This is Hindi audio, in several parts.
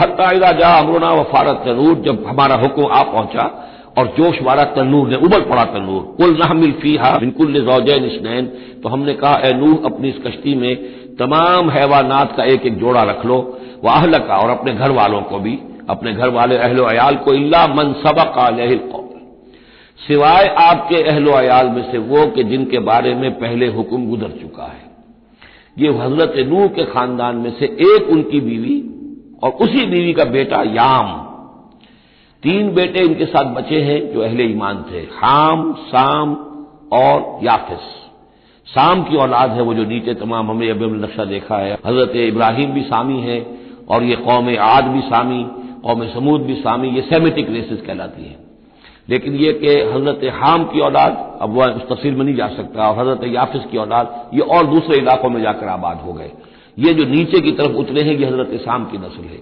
हत्ता जा अमरुना व फारत तनूर, जब हमारा हुक्म आ पहुँचा और जोश वाला तनूर ने उबल पड़ा तनूर। कुल नहमिल फीहा बिनकुल जौजैन इसनैन। तो हमने कहा, ए नूह अपनी इस कश्ती में तमाम हैवानात का एक एक जोड़ा रख लो वह अहल का और अपने घर वालों को भी। अपने घर वाले अहलो अयाल को इल्ला मन सबक कौल। सिवाय आपके अहलो अयाल में से वो कि जिनके बारे में पहले हुक्म गुजर चुका है। ये हज़रत नूह के खानदान में से एक उनकी बीवी और उसी बीवी का बेटा याम। तीन बेटे इनके साथ बचे हैं जो अहले ईमान थे, हाम, साम और याफिस। साम की औलाद है वो जो नीचे तमाम हमने अभी नक्शा देखा है। हज़रत इब्राहिम भी सामी है और ये कौम आद भी सामी, कौम समूद भी सामी, ये सेमेटिक रेसिस कहलाती है। लेकिन ये कि हज़रत हाम की औलाद, अब वह उस तफसील में नहीं जा सकता, और हज़रत याफिस की औलाद, ये और दूसरे इलाकों में जाकर आबाद हो गए। ये जो नीचे की तरफ़ उतरे हैं, ये हज़रत शाम की नस्ल है।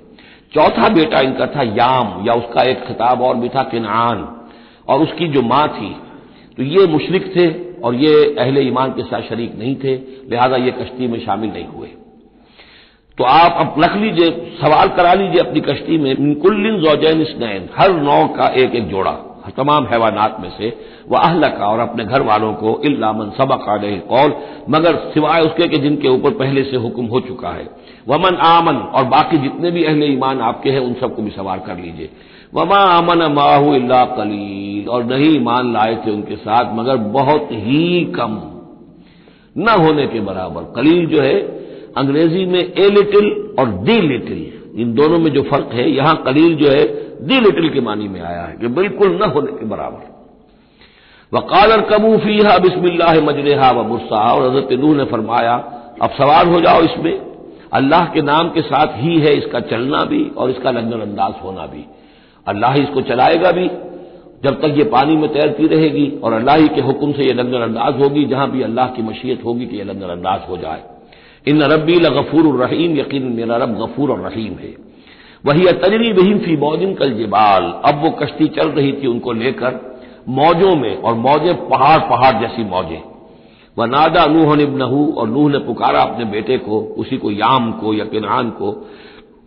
चौथा बेटा इनका था याम, या उसका एक खिताब और भी था किनान। और उसकी जो माँ थी तो ये मुशरक थे और ये अहले ईमान के साथ शरीक नहीं थे, लिहाजा ये कश्ती में शामिल नहीं हुए। तो आप अब रख लीजिए, सवाल करा लीजिए अपनी कश्ती में। कुल्लिन जोजैन स्नैन हर नौ का एक एक जोड़ा। तमाम हैवानात में से, वह अहल का और अपने घर वालों को इलामन सबक आ गए कौल, मगर सिवाय उसके कि जिनके ऊपर पहले से हुक्म हो चुका है। वमन आमन, और बाकी जितने भी अहले ईमान आपके हैं, उन सबको भी सवार कर लीजिए। वमा आमन माहू इल्ला कलील, और नहीं ईमान लाए थे उनके साथ, मगर बहुत ही कम। न होने के बराबर। कलील जो है, अंग्रेज़ी में ए लिटिल और दी लिटिल, इन दोनों में जो फ़र्क है, यहाँ कलील जो है दी लिटिल के मानी में आया है कि बिल्कुल न होने के बराबर। वकाल कबू फीहा बिस्मिल्ला मजरेहा व मुर्सा और हज़रत नूह ने फरमाया, अब सवार हो जाओ इसमें, अल्लाह के नाम के साथ ही है इसका चलना भी और इसका लंगर अंदाज होना भी। अल्लाह इसको चलाएगा भी, जब तक ये पानी में तैरती रहेगी, और अल्लाह ही के हुक्म से यह लंगर अंदाज होगी, जहाँ भी अल्लाह की मशीयत होगी कि यह लंगर अंदाज हो जाए। इन रबी लगफूर रहीम यकीन मेरा रब गफूर और रहीम है। वही तजरी बहिम फ़ी मौजिन कल जिबाल। अब वो कश्ती चल रही थी उनको लेकर, मौजों में, और मौजें पहाड़ पहाड़ जैसी मौजें। व नादा नूह निबनहू और नूह ने पुकारा अपने बेटे को, उसी को याम को या किनान को।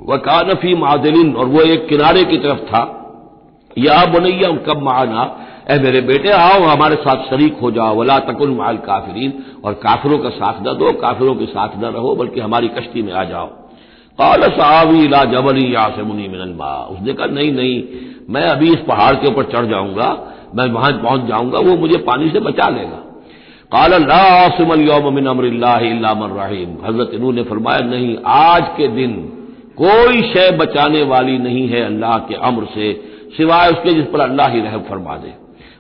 वह कानफी मादिलिन, और वो एक किनारे की तरफ़ था। या बनैया कब माना? ए मेरे बेटे, आओ, हमारे साथ शरीक हो जाओ। वला तकुल माल काफिरीन, और काफिरों का साथ न दो, काफिरों के साथ न रहो, बल्कि हमारी कश्ती में आ जाओ। काल सावी ला जबली या मुनी मिनलमा उसने कहा, नहीं नहीं, मैं अभी इस पहाड़ के ऊपर चढ़ जाऊँगा, मैं वहाँ पहुँच जाऊँगा, वो मुझे पानी से बचा लेगा। काल लासमल यौमिन अमर रहीम। हज़रत नू ने फरमाया, नहीं, आज के दिन कोई शय बचाने वाली नहीं है अल्लाह के अम्र से, सिवाय उसके जिस पर अल्लाह ही रहम फरमा दे।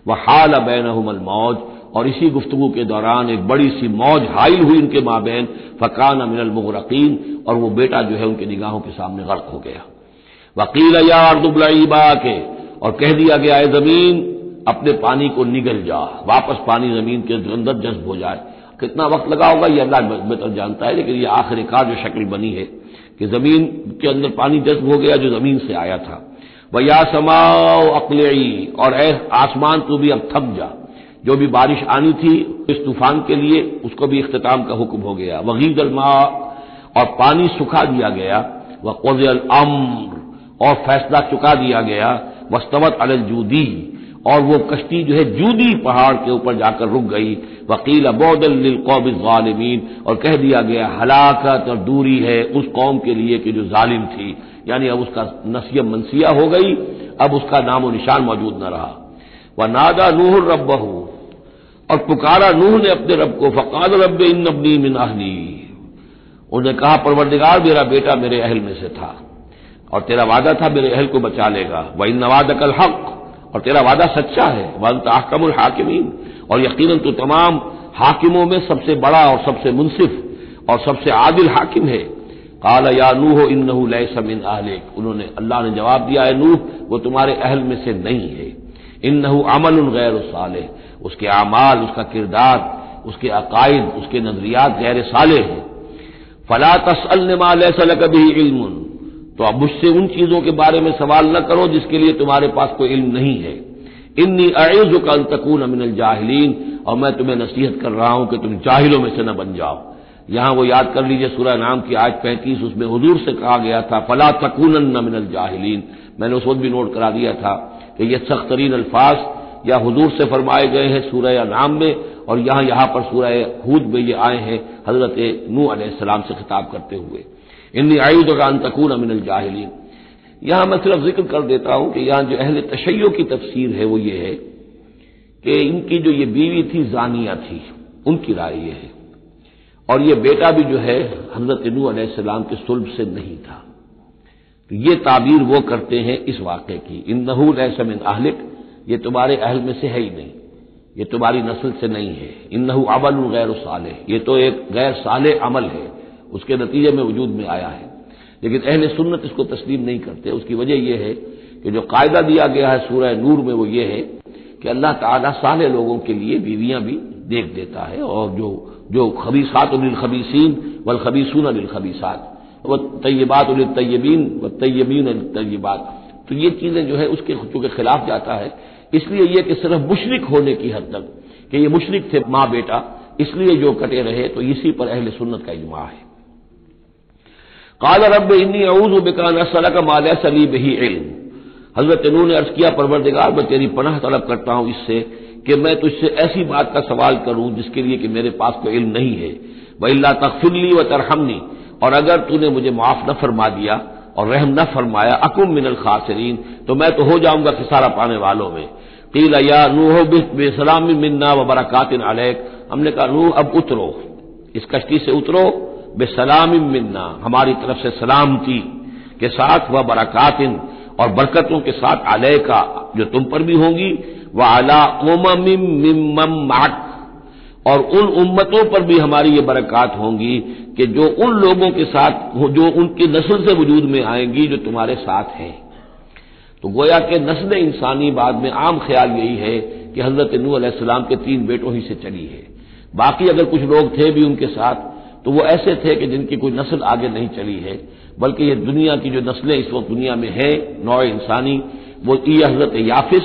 वह हाल बैन मौज और इसी गुफ्तगु के दौरान एक बड़ी सी मौज हाइल हुई उनके माबेन फकान अमिनल मुगरकीन, और वो बेटा जो है उनकी निगाहों के सामने गर्क हो गया। वकील या अर्दुबलाईबा के और कह दिया गया है ज़मीन, अपने पानी को निगल जा, वापस पानी ज़मीन के अंदर जज्ब हो जाए। कितना वक्त लगा होगा यह अल्लाह बेहतर जानता है, लेकिन ये आखिरकार जो शक्ल बनी है, कि ज़मीन के अंदर पानी जज्ब हो गया जो ज़मीन से आया था। वह या समाओ अकलई, और आसमान तू भी अब थक जा। जो भी बारिश आनी थी, इस तूफ़ान के लिए उसको भी इख्ताम का हुक्म हो गया। वहीद अलमा और पानी सुखा दिया गया वह कोजल अम्र और फैसला चुका दिया गया वस्तवत अलजूदी और वो कश्ती जो है जूदी पहाड़ के ऊपर जाकर रुक गई। वकील अबोदलकौबिन और कह दिया गया, हलाकत और दूरी है उस कौम के लिए कि जो जालिम थी। यानी अब उसका नसीब मनसिया हो गई, अब उसका नाम निशान मौजूद न रहा। वह नादा नूह रब और पुकारा नूह ने अपने रब को फ़काद रब इन नबनी मिनाहली उन्होंने कहा, परवरदिगार, मेरा बेटा मेरे अहल में से था, और तेरा वादा था मेरे अहल को बचा लेगा। वह इन नवाद कल हक, और तेरा वादा सच्चा है। वन तहकमुल हाकिमीन, और यकीन तो तमाम हाकिमों में सबसे बड़ा और सबसे मुनसिफ और सबसे आदिल हाकिम है। काला, या नूह इन नहू समिन आहलिक उन्होंने अल्लाह ने जवाब दिया है नूह, वो तुम्हारे अहल में से नहीं है। इन नहू अमल गैर साले उसके अमाल उसका किरदार, उसके अकायद, उसके नजरियात गैर साले हैं। फला तसल सल कभी इल्म तो अब मुझसे उन चीज़ों के बारे में सवाल न करो जिसके लिए तुम्हारे पास कोई इल्म नहीं है। इन्नी अयज का तकून अमिनल जाहिलीन। और मैं तुम्हें नसीहत कर रहा हूँ कि तुम जाहिलों में से न बन जाओ। यहाँ वो याद कर लीजिए सूर्य नाम की आज पैंतीस, उसमें हजूर से कहा गया था, फला तकून न जाहिलीन। मैंने उस वक्त भी नोट करा दिया था। कि ये सख्त तरीन अल्फाज या हजूर से फरमाए गए हैं सूर्य नाम में, और यहाँ यहाँ पर सूर्य हूद में ये आए हैं, हज़रत नू सलाम से खिताब करते हुए। इन आयुद का अंतकून अमिनल जाहिलीन। यहाँ मैं सिर्फ़ ज़िक्र कर देता हूँ कि यहाँ जो अहल तशैयों की तफसीर है वो ये है कि इनकी जो ये बीवी थी, जानिया थी, उनकी राय ये है। और ये बेटा भी जो है, हज़रत नू सलाम के सुल्ब से नहीं था। तो ये ताबीर वो करते हैं इस वाक़े की। इन नहूल समिन आहलिक ये तुम्हारे अहल में से है ही नहीं। ये तुम्हारी नस्ल से नहीं है। इन नहू अमल गैर साले ये तो एक गैर साले अमल है। उसके नतीजे में वजूद में आया है। लेकिन अहल सुन्नत इसको तस्लीम नहीं करते। उसकी वजह यह है कि जो कायदा दिया गया है सूरह नूर में वो ये है कि अल्लाह ताला साले लोगों के लिए बीवियाँ भी देख देता है और जो जो खबीसात वल खबीसून खबीसात। व तयबात तयबीन व तयबीन तयबात तो ये चीज़ें जो है उसके चूँकि खिलाफ जाता है, इसलिए यह कि सिर्फ़ मुशरक होने की हद तक कि ये मुशरक थे माँ बेटा, इसलिए जो कटे रहे तो इसी पर अहल सुन्नत का इजमा है। काला रब इन्नी अऊज बेकान सलक माल सली बही इल्म। हज़रत नू ने अर्ज़ किया, परवरदिगार, मैं तेरी पनाह तलब करता हूँ इससे कि मैं तुझसे ऐसी बात का सवाल करूँ जिसके लिए कि मेरे पास कोई इल्म नहीं है। वह तकफिरली व तरहमनी। और अगर तूने मुझे माफ़ न फरमा दिया और रहम न फरमाया, अकुम मिनल खासरीन तो मैं तो हो जाऊँगा खिसारा पाने वालों में। कील, या नूह बेसलाम मिन्ना व बरकातिन अलैक। हमने कहा, नूह, अब उतरो। इस कश्ती से उतरो। बेसलाम मिन्ना, हमारी तरफ़ से सलामती के साथ व बरकातिन और बरकतों के साथ अलय का जो तुम पर भी होंगी। व अला उमम और उन उम्मतों पर भी हमारी ये बरकत होंगी कि जो उन लोगों के साथ, जो उनकी नस्ल से वजूद में आएँगी जो तुम्हारे साथ हैं। तो गोया के नस्ल इंसानी बाद में आम ख्याल यही है कि हज़रत नू अलैहिस्सलाम के तीन बेटों ही से चली है। बाकी अगर कुछ लोग थे भी उनके साथ तो वो ऐसे थे कि जिनकी कोई नस्ल आगे नहीं चली है, बल्कि ये दुनिया की जो नस्लें इस वक्त दुनिया में है नौ इंसानी, वो ये हज़रत याफिस,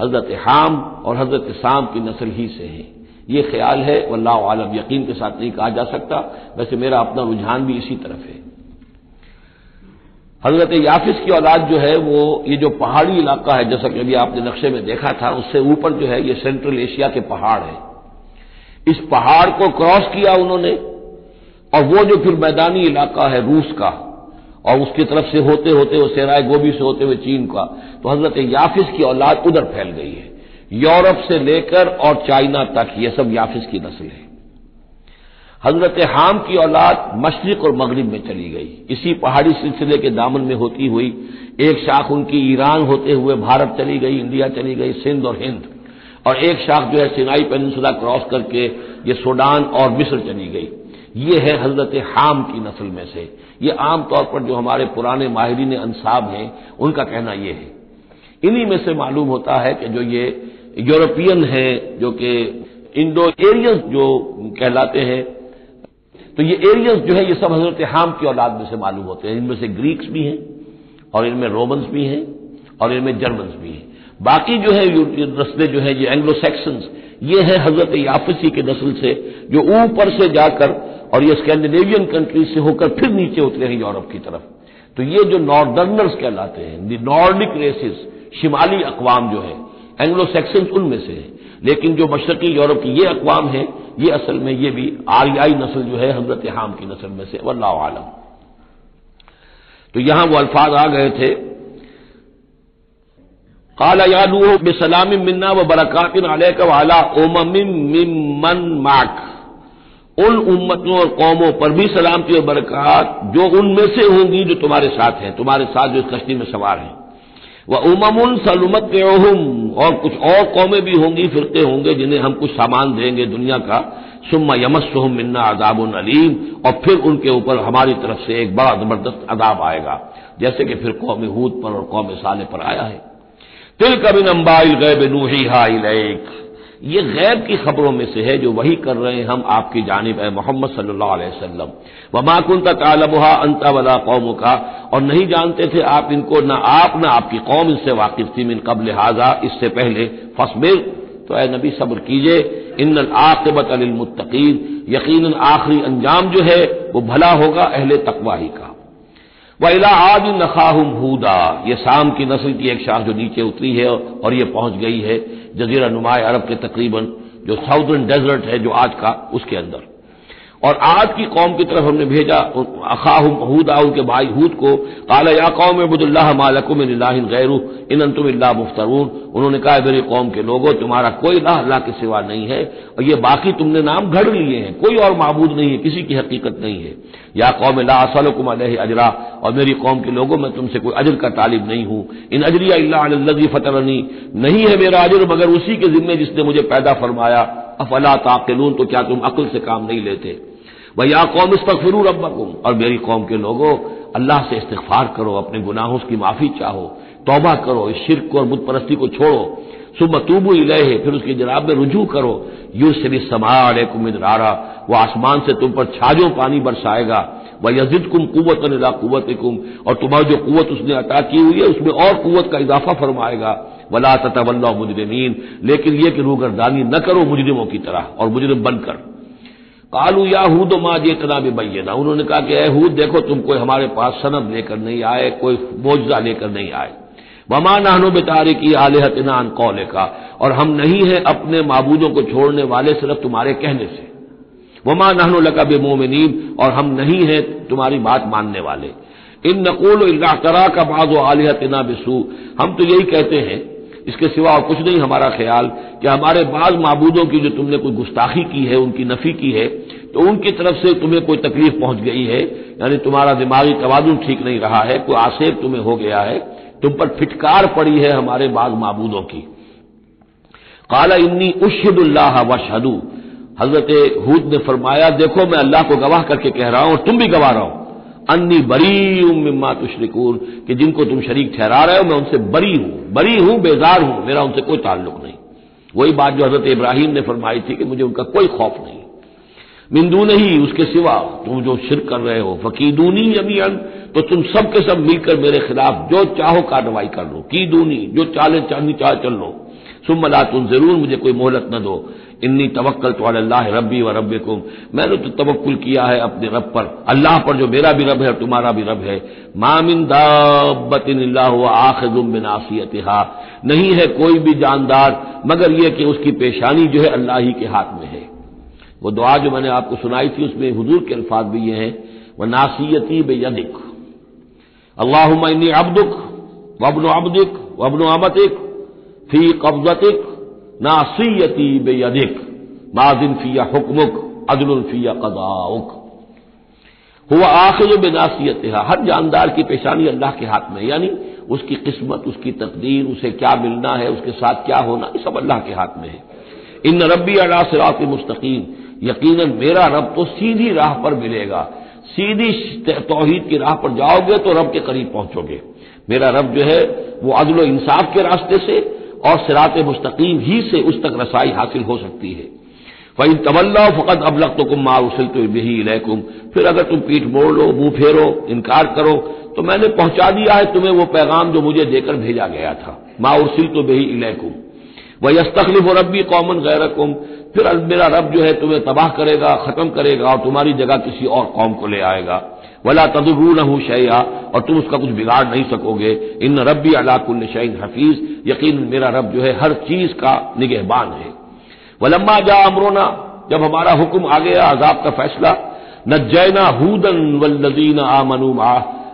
हज़रत हाम और हज़रत शाम की नस्ल ही से हैं। ये ख्याल है, वल्लाह आलम, यकीन के साथ नहीं कहा जा सकता। वैसे मेरा अपना रुझान भी इसी तरफ़ है। हज़रत याफिस की औलाद जो है, वो ये जो पहाड़ी इलाका है, जैसा कि अभी आपने नक्शे में देखा था, उससे ऊपर जो है, ये सेंट्रल एशिया के पहाड़ है। इस पहाड़ को क्रॉस किया उन्होंने, और वो जो फिर मैदानी इलाका है, रूस का, और उसकी तरफ़ से होते होते वो सेराय गोभी से होते हुए चीन का तो हज़रत याफिस की औलाद उधर फैल गई है। यूरोप से लेकर और चाइना तक, ये सब याफिस की नस्ल है। हज़रत हाम की औलाद मशरक और मगरब में चली गई। इसी पहाड़ी सिलसिले के दामन में होती हुई, एक शाख उनकी ईरान होते हुए भारत चली गई, इंडिया चली गई, सिंध और हिंद। और एक शाख जो है, सिनाई पेनसुला क्रॉस करके ये सूडान और मिस्र चली गई। ये है हज़रत हाम की नस्ल में से। ये आमतौर पर जो हमारे पुराने माहरीन अंसाब हैं, उनका कहना यह है। इन्हीं में से मालूम होता है कि जो ये यूरोपियन है, जो कि इंडो एरियंस जो कहलाते हैं। तो ये एरियंस जो है, ये सब हज़रत हाम की औलाद में से मालूम होते हैं। इनमें से ग्रीक्स भी हैं, और इनमें रोमन्स भी हैं, और इनमें जर्मन्स भी हैं। बाकी जो है नस्लें जो है, ये एंग्लो सेक्शंस ये है हज़रत याफसी के नस्ल से, जो ऊपर से जाकर और ये स्कैंडिनेवियन कंट्रीज़ से होकर फिर नीचे उतरे हैं यूरोप की तरफ़। तो ये जो नॉर्दर्नर्स कहलाते हैं नॉर्डिक रेसिस, शिमाली अकवाम जो है एंग्लो सेक्शन उनमें से है। लेकिन जो मशरकी यूरोप की ये अकवाम है, ये असल में ये भी आर्याई नस्ल जो है, हज़रत हाम की नस्ल में से वल्ला आलम। तो यहाँ वो अल्फाज आ गए थे, काला यादू बेसलाम मिन्ना व बरकातिन अलैक वाला ओमन माक। उन उम्मतों और कौमों पर भी सलामती और बरकत जो उनमें से होंगी, जो तुम्हारे साथ हैं, तुम्हारे साथ जो इस कश्ती में सवार हैं। वह उममुन सलुमत और कुछ और कौमें भी होंगी फिरते होंगे, जिन्हें हम कुछ सामान देंगे दुनिया का। सुम्मा सुहम मिन्ना अदाब अलीम, और फिर उनके ऊपर हमारी तरफ़ से एक बड़ा ज़बरदस्त अदाब आएगा, जैसे कि फिर कौम हूद पर और कौम साले पर आया है। तिल कबिन अम्बाइल गैब नूही हाइलेक ये गैब की खबरों में से है जो वही कर रहे हैं हम आपकी जानब है मोहम्मद सल्लल्लाहु अलैहि वसल्लम। वमा कुन तालबहा अंता वला कौम का और नहीं जानते थे आप इनको, न आप, न आपकी कौम इससे वाकिफ थी मिन कबल हाजा, इससे पहले। फसबिर तो ए नबी सब्र कीजिए। इन आकबत अलमुत्तकीन यकीन आखिरी अंजाम जो है, वो भला होगा अहले तकवाही का। वला आज नखाहुम हूदा। ये शाम की नस्ल की एक शाख जो नीचे उतरी है और ये पहुँच गई है। जजीरा नुमाय अरब के तकरीबन जो साउदर्न डेजर्ट है जो आज का उसके अंदर। और आज की कौम की तरफ़ हमने भेजा अखाहूदा उनके भाई हूद को, काला या कौम अबुदुल्लाह मालकुम गैरू, इन तुम मुफ्तरून। उन्होंने कहा मेरी कौम के लोगों, तुम्हारा कोई अल्लाह अल्लाह के सिवा नहीं है, और ये बाकी तुमने नाम घड़ लिए हैं, कोई और मबूद नहीं है, किसी की हकीकत नहीं है। या कौम ला असलकुम अजरा और मेरी कौम के लोगों, में तुमसे कोई अजर का तालिब नहीं हूँ। इन अजरिया अल्लाजी फतरनी। नहीं है मेरा अजर, मगर उसी के जिम्मे जिसने मुझे पैदा फरमाया। अफला ताकिलून तो क्या तुम अकल से काम नहीं लेते? वह या कौम इस पर फिरू रब्बकुम। और मेरी कौम के लोगों, अल्लाह से इस्तफार करो, अपने गुनाहों की माफ़ी चाहो। तौबा करो, इस शिरक और बुत परस्ती को छोड़ो। सुबह तूबू इलहे, फिर उसकी जनाब में रुजू करो। यू से भी समारे कुमिदरारा वह आसमान से तुम पर छाजों पानी बरसाएगा। वह यजिद कुम कुत कुत और तुम्हारी जो कुत उसने अता की हुई है, उसमें और कुत का इजाफा फरमाएगा। वला ततवल्ला मुजरमीन, लेकिन यह कि रूगरदानी न करो मुजरिमों की तरह, और मुजरिम बनकर। कालू या हूद माँ जे तना भी बैना उन्होंने कहा कि अहूद देखो तुम कोई हमारे पास सनद लेकर नहीं आए, कोई मोजा लेकर नहीं आए। वमा नहनो बेतारे की आलहत नान कौले का और हम नहीं है अपने मबूदों को छोड़ने वाले, सिर्फ़ तुम्हारे कहने से। वमा नहनो लगा बे मोमिनीन और हम नहीं हैं तुम्हारी बात मानने वाले। इन नकुल तरा का बाज आलिहत ना बिसू। हम तो यही कहते हैं, इसके सिवा और कुछ नहीं हमारा ख्याल, कि हमारे बाज मबूदों की जो तुमने कोई गुस्ताखी की है, उनकी नफी की है तो उनकी तरफ़ से तुम्हें कोई तकलीफ़ पहुँच गई है, यानी तुम्हारा दिमागी तवाजुन ठीक नहीं रहा है, कोई आसेब तुम्हें हो गया है, तुम पर फिटकार पड़ी है हमारे बाज मबूदों की। काला इन्नी उशदुल्लाह वशहदू। हज़रत हूद ने फरमाया, देखो मैं अल्लाह को गवाह करके कह रहा हूँ और तुम भी गवाह रहो। अन्नी बरी उम्मा तुशरिकून, कि जिनको तुम शरीक ठहरा रहे हो, मैं उनसे बरी हूँ बरी हूँ, बेजार हूँ, मेरा उनसे कोई ताल्लुक नहीं। वही बात जो हज़रत इब्राहिम ने फरमाई थी कि मुझे उनका कोई खौफ नहीं। मिंदू नहीं उसके सिवा, तुम जो शिर कर रहे हो, फकीदूनी अमीन तो तुम सब के सब मिलकर मेरे खिलाफ जो चाहो कार्रवाई कर लो। कीदूनी, जो चाले चांदी चाह चल लो। सुमला तुम ज़रूर मुझे कोई मोहलत न दो। इन्नी तवक्ल तो अल्लाह रबी व रब कुम मैंने तो तवक्ल किया है अपने रब पर। अल्लाह पर जो मेरा भी रब है और तुम्हारा भी रब है। मामिन दाबतिन आखुम बिनासीत नहीं है कोई भी जानदार, मगर यह कि उसकी पेशानी जो है अल्लाह ही के हाथ में है। वो दुआ जो मैंने आपको सुनाई थी, उसमें हजूर के अल्फाज भी ये हैं वह नासीयती बेयदिक। अल्लाह अब्दुक वबन अब्दिक वबन अमतिक। फ़ी कब्जतिक, नासीयती बेयदिक, माजिन फिया हुक्मुक अदल फिया कदाउक। हुआ आखिर बेनासीत हर जानदार की पेशानी अल्लाह के हाथ में यानी उसकी किस्मत, उसकी तकदीर, उसे क्या मिलना है, उसके साथ क्या होना, ये सब अल्लाह के हाथ में है। इन रबी अला सिरात मुस्तकीम। यकीनन मेरा रब तो सीधी राह पर मिलेगा। सीधी तोहीद की राह पर जाओगे तो रब के करीब पहुंचोगे। मेरा रब जो है, वो अदल इंसाफ के रास्ते से और सिरात मुस्तकीम ही से उस तक रसाई हासिल हो सकती है। वही तवल्ला फ़कत अब लग तो कुम मा उसिल तो बेही इलकुम। फिर अगर तुम पीठ मोड़ लो, मुँह फेरो, इनकार करो तो मैंने पहुँचा दिया है तुम्हें वो पैगाम जो मुझे देकर भेजा गया था। मा उसिल तो बेही इलकुम। वह यस्तखलिफ रबी कौमन गैरकुम। फिर मेरा रब जो है तुम्हें तबाह करेगा, खत्म करेगा और तुम्हारी जगह किसी और कौम को ले आएगा। वला तदरू न शैया और तुम उसका कुछ बिगाड़ नहीं सकोगे। इन रबी अलाकुल शैन हफीज, यकीन मेरा रब जो है हर चीज़ का निगहबान है। वलम्मा जा अमरोना, जब हमारा हुक्म आ गया आजाब का फैसला न जैना हूदन वल्लदीन आमनु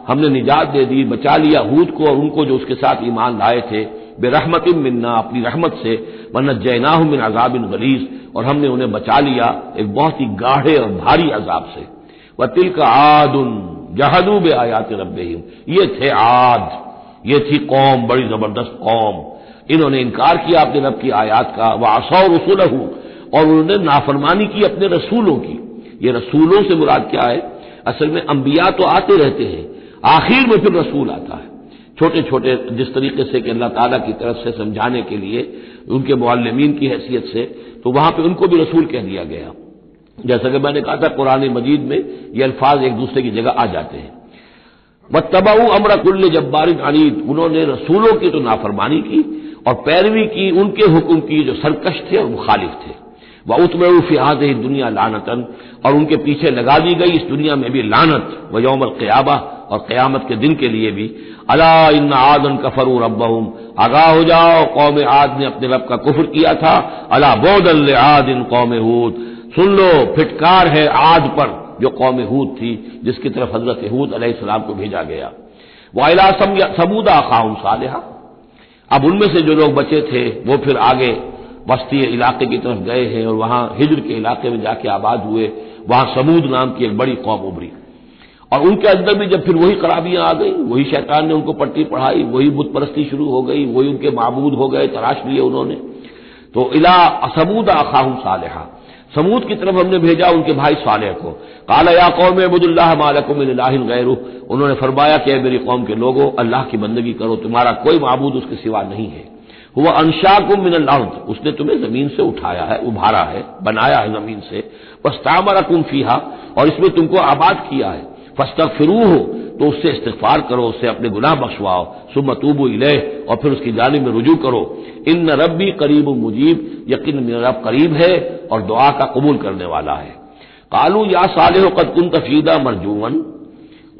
हमने निजात दे दी, बचा लिया हूद को और उनको जो उसके साथ ईमान लाए थे। बेरहमत मिन्ना, अपनी रहमत से वरन जैना मिन अजाबिन गलीस और हमने उन्हें बचा लिया एक बहुत ही गाढ़े और भारी अजाब से। व तिल का आदुन जहदू बे आयात रब ये थे आद। ये थी कौम, बड़ी ज़बरदस्त कौम। इन्होंने इनकार किया अपने रब की आयात का। वह आसौ रसूल और उन्होंने नाफरमानी की अपने रसूलों की। ये रसूलों से मुराद क्या है? असल में अंबिया तो आते रहते हैं। आखिर में फिर रसूल आता है। छोटे छोटे जिस तरीके से कि अल्लाह ताला की तरफ़ से समझाने के लिए, उनके मुआलमीन की हैसियत से तो वहाँ पर उनको भी रसूल कह दिया गया। जैसा कि मैंने कहा था, कुरान मजीद में ये अल्फाज एक दूसरे की जगह आ जाते हैं। व तबाऊ अमरा कुल्ल जब्बारिन अनीत। उन्होंने रसूलों की तो नाफरमानी की और पैरवी की, उनके हुक्म की जो सरकश थे और मुखालिफ थे। वह फिहाज ही दुनिया लानतन। और उनके पीछे लगा दी गई इस दुनिया में भी लानत व यौमल क्याबा और क्यामत के दिन के लिए भी। अला इन आदन कफरू रब्बहुम। आगाह हो जाओ, कौम आद ने अपने रब का कुफर किया था। अला बोदल आद इन कौम हूद। सुन लो, फिटकार है आद पर, जो कौम हूद थी, जिसकी तरफ़ हज़रत हूद अलैहिस्सलाम को भेजा गया। वाइला सबूदा खाउम सालेहा। अब उनमें से जो लोग बचे थे, वो फिर आगे बस्ती इलाके की तरफ़ गए हैं और वहाँ हिजर के इलाके में जाके आबाद हुए। वहाँ समूद नाम की एक बड़ी कौम उभरी। और उनके अंदर भी जब फिर वही खराबियाँ आ गई, वही शैतान ने उनको पट्टी पढ़ाई, वही बुत परस्ती शुरू हो गई, वही उनके महबूद हो गए तराश लिए उन्होंने। तो इला समूद अखाहू सालेहा। समूद की तरफ़ हमने भेजा उनके भाई साले को। काला, या कौम अबुदुल्लाह मालकुम गैरू उन्होंने फरमाया कि मेरी कौम के लोगों, अल्लाह की बंदगी करो, तुम्हारा कोई मबूद उसके सिवा नहीं है। हुआ अनशाकुम मिन अर्द उसने तुम्हें ज़मीन से उठाया है, उभारा है, बनाया है ज़मीन से। बस तामरकुम फीहा, और इसमें तुमको आबाद किया है। फस्तक फिरू हो तो उससे इस्तफार करो, उससे अपने गुनाह बख्शवाओ। सुब मतूबू इलह, और फिर उसकी जानी में रुजू करो। इन रबी करीब मुजीब, यकीन मेरा रब करीब है, और दुआ का कबूल करने वाला है। कालू, या साले कद कुन तफीदा मरजूवन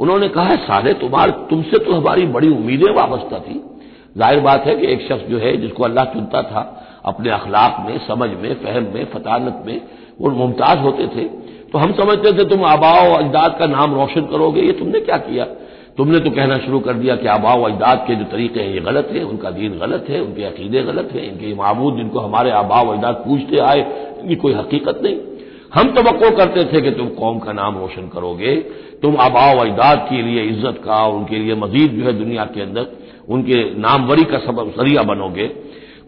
उन्होंने कहा, साले, तुम्हारे, तुमसे तो हमारी बड़ी उम्मीदें वाबस्ता थी। ज़ाहिर बात है कि एक शख्स जो है, जिसको अल्लाह चुनता था, अपने अखलाक में, समझ में, फहम में, फतानत में, वो मुमताज़ होते थे। तो हम समझते थे तुम आबाओ अजदाद का नाम रोशन करोगे, ये तुमने क्या किया? तुमने तो कहना शुरू कर दिया कि आबाओ अजदाद के जो तरीके हैं, ये गलत है, उनका दीन गलत है, उनके अकीदे गलत है, इनके महबूद जिनको हमारे आबाओ अजदाद पूछते आए, इनकी कोई हकीकत नहीं। हम तो करते थे कि तुम कौम का नाम रोशन करोगे, तुम आबाओ अजदाद के लिए इज़्ज़त का और उनके लिए मजीद जो है दुनिया के अंदर उनके नामवरी का सबब ज़रिया बनोगे।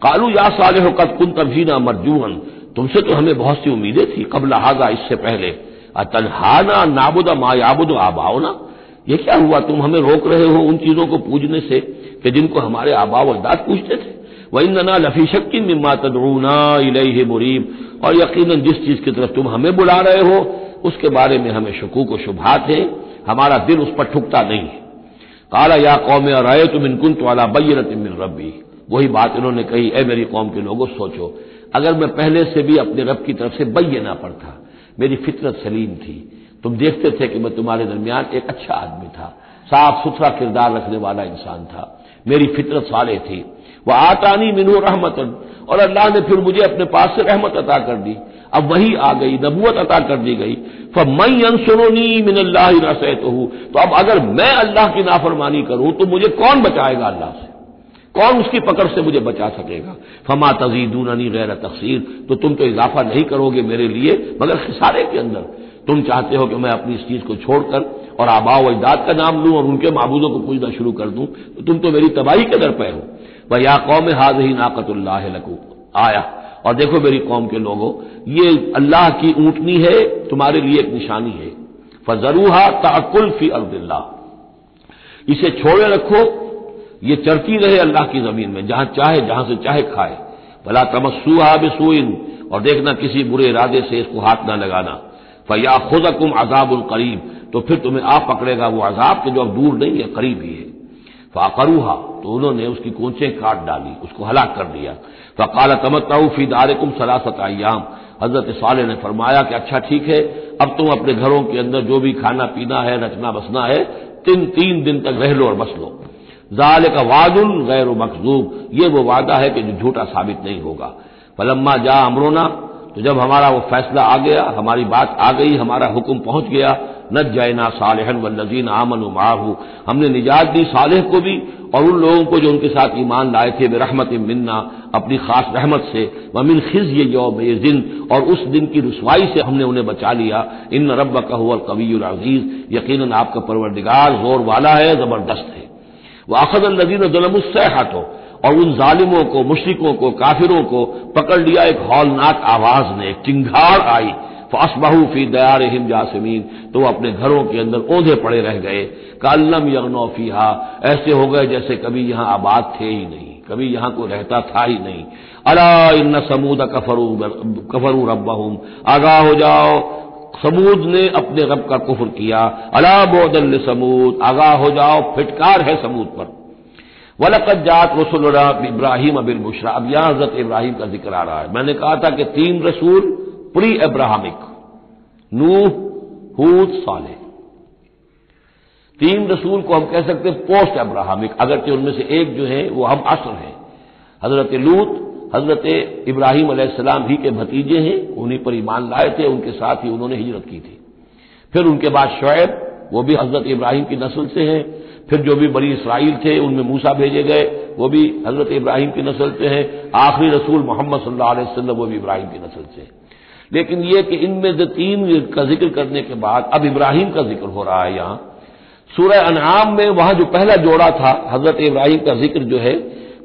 कालू या साले कद कुन तभीना मरजूहन तुमसे तो हमें बहुत सी उम्मीदें थी। कबल हाजा इससे पहले? तनहाना नाबुदा मायाबुद आबाओना ये क्या हुआ? तुम हमें रोक रहे हो उन चीज़ों को पूजने से कि जिनको हमारे आबाव अजदाद पूछते थे। वही नना लफी शक्की मिम्मा तदरूना इलही मुरीब। और यकीन जिस चीज़ की तरफ़ तुम हमें बुला रहे हो, उसके बारे में हमें शकूक व शुभात है हमारा दिल उस पर ठुकता नहीं है। काला या कौम आए तुम इनकुन तो अला मिन रबी वही बात इन्होंने कही, ए मेरी कौम के लोगों, सोचो। अगर मैं पहले से भी अपने रब की तरफ़ से बैना था मेरी फितरत सलीम थी। तुम देखते थे कि मैं तुम्हारे दरमियान एक अच्छा आदमी था, साफ़ सुथरा किरदार रखने वाला इंसान था। मेरी फितरत साले थी। वह आतानी मिनू रहमत और अल्लाह ने फिर मुझे अपने पास से रहमत अता कर दी। अब वही आ गई नबूत अता कर दी गई। फिर मई फमई अनसुनी मिनल्ला तो हूँ तो अब अगर मैं अल्लाह की नाफरमानी करूँ तो मुझे कौन बचाएगा अल्लाह से? कौन उसकी पकड़ से मुझे बचा सकेगा? फमा तजीदूननी गैर तकसीर। तो तुम तो इजाफा नहीं करोगे मेरे लिए, मगर खिसारे के अंदर। तुम चाहते हो कि मैं अपनी इस चीज़ को छोड़कर और आबा अजदाद का नाम लूँ और उनके महबूदों को पूछना शुरू कर दूँ। तो तुम तो मेरी तबाही के दर पे हो। वह या कौम हाज ही नाकतुल्लाह लकू। आया। और देखो मेरी कौम के लोगों, ये अल्लाह की ऊंटनी है, तुम्हारे लिए एक निशानी है। फजरूहा ताकुल फ़ी अर्दिल्ला इसे छोड़े रखो ये चरती रहे अल्लाह की ज़मीन में, जहाँ चाहे, जहाँ से चाहे खाए। भला तमस्सूहा बेसुइन, और देखना किसी बुरे इरादे से इसको हाथ ना लगाना। फया खुदकुम अजाबुल करीब तो फिर तुम्हें आप पकड़ेगा वो अजाब के जो अब दूर नहीं है, करीब ही है। फाकरूहा तो उन्होंने उसकी कोचें काट डाली, उसको हलाक कर दिया। फ़काल तमत्ताऊ फ़ी दारकुम सलासत अयाम हज़रत साल ने फरमाया कि अच्छा ठीक है, अब तुम अपने घरों के अंदर जो भी खाना पीना है रचना बसना है तीन तीन दिन तक रह लो और बस लो। जाल का वादुल गैर मकजूब ये वो वादा है कि जो झूठा साबित नहीं होगा। पलम्मा जा अमरोना तो जब हमारा वो फैसला आ गया, हमारी बात आ गई, हमारा हुक्म पहुँच गया न जैना सालहन व नजीन आमन माहू। हमने निजात दी सालेह को भी, और उन लोगों को जो उनके साथ ईमान लाए थे बेरहमत मिन्ना, अपनी खास रहमत से। वमिन खिज ये यौम जिन और उस दिन की रसवाई से हमने उन्हें बचा लिया। इन रब का हुआ कवी अज़ीज़। यकीन आपका परवरदिगार ज़ोर वाला है, ज़बरदस्त है। वह अखद नजीन जुलमुस्से हाथों और उन जालिमों को, मुश्रिकों को, काफिरों को पकड़ लिया एक हौलनाक आवाज़ ने एक चिंगाड़ आई। फासबाहू फ़ी दयार हिम जासमीन। तो वो अपने घरों के अंदर ओंधे पड़े रह गए। कालम यगनो फीहा। ऐसे हो गए जैसे कभी यहाँ आबाद थे ही नहीं। कभी यहाँ कोई रहता था ही नहीं। अला इन समूद कफरू कफरू रब्बहुम। आगाह हो जाओ। समूद ने अपने रब का कुफर किया। अला बोदल समूद, आगाह हो जाओ, फिटकार है समूद पर। वलकत जात रसुल इब्राहिम अबिल बुशरा। अब यहाँ हज़रत इब्राहिम का ज़िक्र आ रहा है। मैंने कहा था कि तीन रसूल प्री अब्राहमिक, नूह, हूद साले तीन रसूल को हम कह सकते हैं पोस्ट अब्राहमिक, अगरचे उनमें से एक जो है, वो हम असर हैं। हज़रत लूत हज़रत इब्राहिम अलैहिस्सलाम ही के भतीजे हैं, उन्हीं पर ईमान लाए थे, उनके साथ ही उन्होंने हिजरत की थी। फिर उनके बाद शुएब, वो भी हज़रत इब्राहिम की नस्ल से हैं। फिर जो भी बड़ी इसराइल थे, उनमें मूसा भेजे गए, वो भी हज़रत इब्राहिम की नस्ल से हैं। आखिरी रसूल मोहम्मद सल्लल्लाहु अलैहि वसल्लम, वो भी इब्राहिम की नस्ल से लेकिन ये कि इनमें से तीन का ज़िक्र करने के बाद, अब इब्राहिम का ज़िक्र हो रहा है यहाँ। सूरह अनाम में वहाँ जो पहला जोड़ा था, हज़रत इब्राहिम का ज़िक्र जो है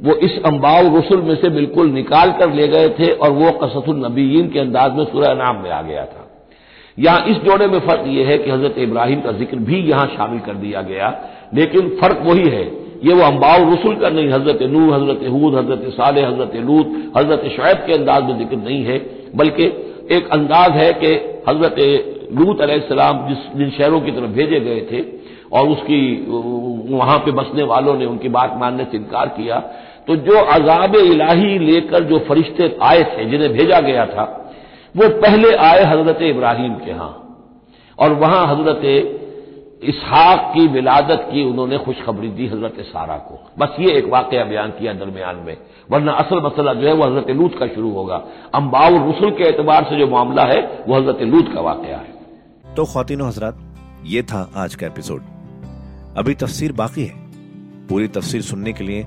वो इस अम्बाउ रसुल में से बिल्कुल निकाल कर ले गए थे और वो कसतुल के अंदाज में सूरह अनाम में आ गया था। यहाँ इस जोड़े में फ़र्क यह है कि हज़रत इब्राहिम का ज़िक्र भी यहाँ शामिल कर दिया गया, लेकिन फ़र्क वही है, ये वो अम्बाउ रसुल का नहीं, हज़रत नू हज़रत हूद, हज़रत साल हज़रत लूत, हज़रत शुएब के अंदाज में ज़िक्र नहीं है, बल्कि एक अंदाज है कि हज़रत लूत अलैहिस्सलाम जिस जिन शहरों की तरफ़ भेजे गए थे और उसकी, वहाँ पे बसने वालों ने उनकी बात मानने से इनकार किया तो जो अजाब इलाही लेकर जो फरिश्ते आए थे, जिन्हें भेजा गया था, वो पहले आए हज़रत इब्राहिम के यहाँ। और वहाँ हज़रत इसहाक की विलादत की उन्होंने खुशखबरी दी हज़रत सारा को। बस ये एक वाक्य बयान किया दरमियान में, वरना असल मसला जो है वह हज़रत लूत का शुरू होगा। अम्बाउ रसुल के एतबार से जो मामला है वह हज़रत लूत का वाक़ है। तो खातिन हजरात, ये था आज का एपिसोड। अभी तफसीर बाकी है। पूरी तफसीर सुनने के लिए